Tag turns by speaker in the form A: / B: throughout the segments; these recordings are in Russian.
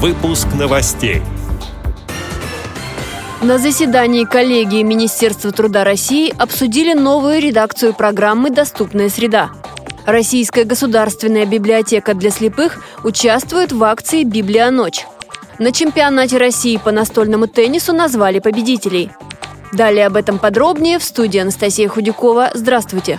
A: Выпуск новостей.
B: На заседании коллегии Министерства труда России обсудили новую редакцию программы «Доступная среда». Российская государственная библиотека для слепых участвует в акции «Библия ночь». На чемпионате России по настольному теннису назвали победителей. Далее об этом подробнее в студии Анастасия Худякова. Здравствуйте!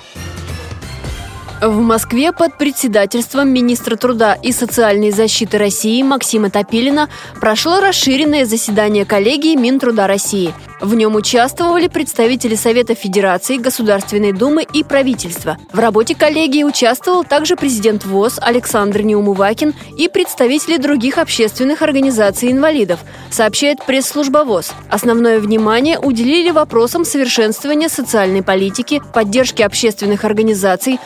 B: В Москве под председательством министра труда и социальной защиты России Максима Топилина прошло расширенное заседание коллегии Минтруда России – в нем участвовали представители Совета Федерации, Государственной Думы и правительства. В работе коллегии участвовал также президент ВОЗ Александр Неумывакин и представители других общественных организаций инвалидов, сообщает пресс-служба ВОЗ. Основное внимание уделили вопросам совершенствования социальной политики, поддержки общественных организаций,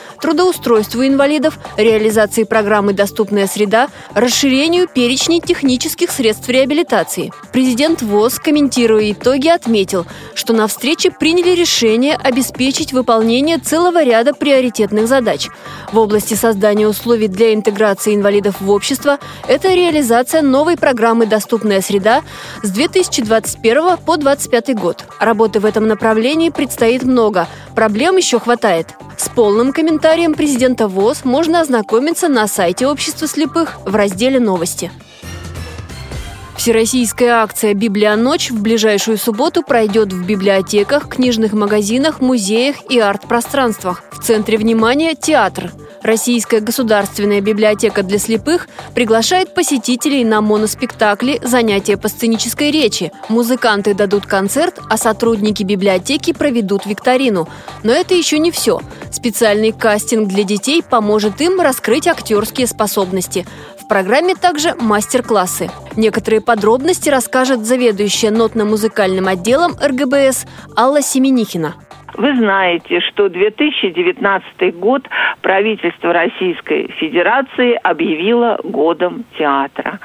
B: трудоустройству инвалидов, реализации программы «Доступная среда», расширению перечней технических средств реабилитации. Президент ВОЗ, комментируя итоги, отметил, что на встрече приняли решение обеспечить выполнение целого ряда приоритетных задач. В области создания условий для интеграции инвалидов в общество – это реализация новой программы «Доступная среда» с 2021 по 2025 год. Работы в этом направлении предстоит много, проблем еще хватает. С полным комментарием президента ВОЗ можно ознакомиться на сайте Общества слепых в разделе «Новости». Всероссийская акция «Библия ночь» в ближайшую субботу пройдет в библиотеках, книжных магазинах, музеях и арт-пространствах. В центре внимания – театр. Российская государственная библиотека для слепых приглашает посетителей на моноспектакли, занятия по сценической речи. Музыканты дадут концерт, а сотрудники библиотеки проведут викторину. Но это еще не все. Специальный кастинг для детей поможет им раскрыть актерские способности. В программе также мастер-классы. Некоторые подробности расскажет заведующая нотно-музыкальным отделом РГБС Алла Семенихина.
C: Вы знаете, что 2019 год правительство Российской Федерации объявило годом театра.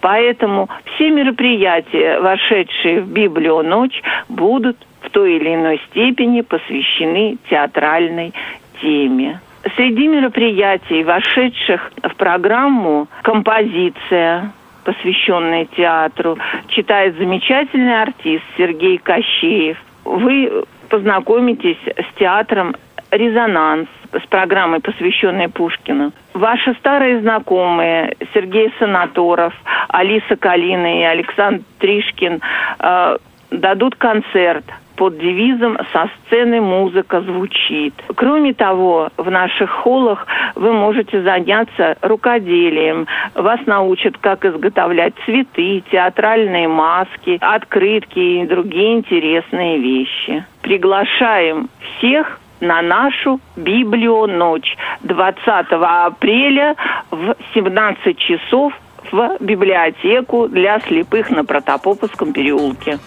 C: Поэтому все мероприятия, вошедшие в Библию ночь, будут в той или иной степени посвящены театральной теме. Среди мероприятий, вошедших в программу, композиция, посвященная театру, читает замечательный артист Сергей Кощеев. Вы познакомитесь с театром «Резонанс», с программой, посвященной Пушкину. Ваши старые знакомые Сергей Санаторов, Алиса Калина и Александр Тришкин э, дадут концерт под девизом «Со сцены музыка звучит». Кроме того, в наших холлах вы можете заняться рукоделием. Вас научат, как изготовлять цветы, театральные маски, открытки и другие интересные вещи. Приглашаем всех на нашу Библию ночь 20 апреля в 17 часов в библиотеку для слепых на Протопоповском переулке.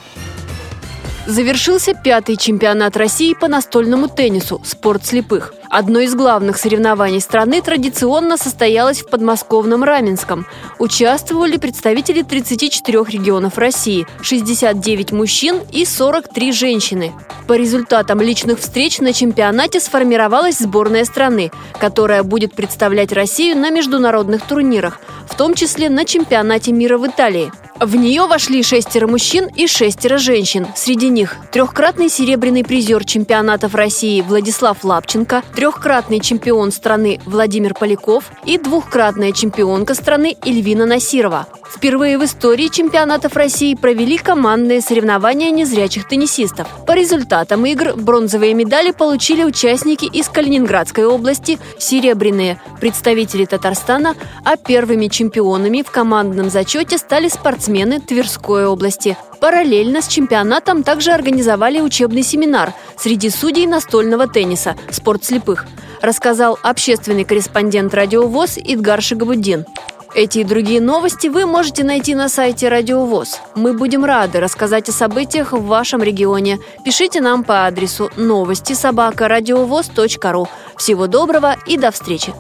B: Завершился пятый чемпионат России по настольному теннису «Спорт слепых». Одно из главных соревнований страны традиционно состоялось в подмосковном Раменском. Участвовали представители 34 регионов России, 69 мужчин и 43 женщины. По результатам личных встреч на чемпионате сформировалась сборная страны, которая будет представлять Россию на международных турнирах, в том числе на чемпионате мира в Италии. В нее вошли шестеро мужчин и шестеро женщин. Среди них трехкратный серебряный призер чемпионатов России Владислав Лапченко, трехкратный чемпион страны Владимир Поляков и двухкратная чемпионка страны Эльвина Насирова. Впервые в истории чемпионатов России провели командные соревнования незрячих теннисистов. По результатам игр бронзовые медали получили участники из Калининградской области, серебряные – представители Татарстана, а первыми чемпионами в командном зачете стали спортсмены Тверской области. Параллельно с чемпионатом также организовали учебный семинар среди судей настольного тенниса «Спорт слепых», рассказал общественный корреспондент радио ВОЗ Идгар Шигабуддин. Эти и другие новости вы можете найти на сайте Радио ВОЗ. Мы будем рады рассказать о событиях в вашем регионе. Пишите нам по адресу новости собака ру. Всего доброго и до встречи!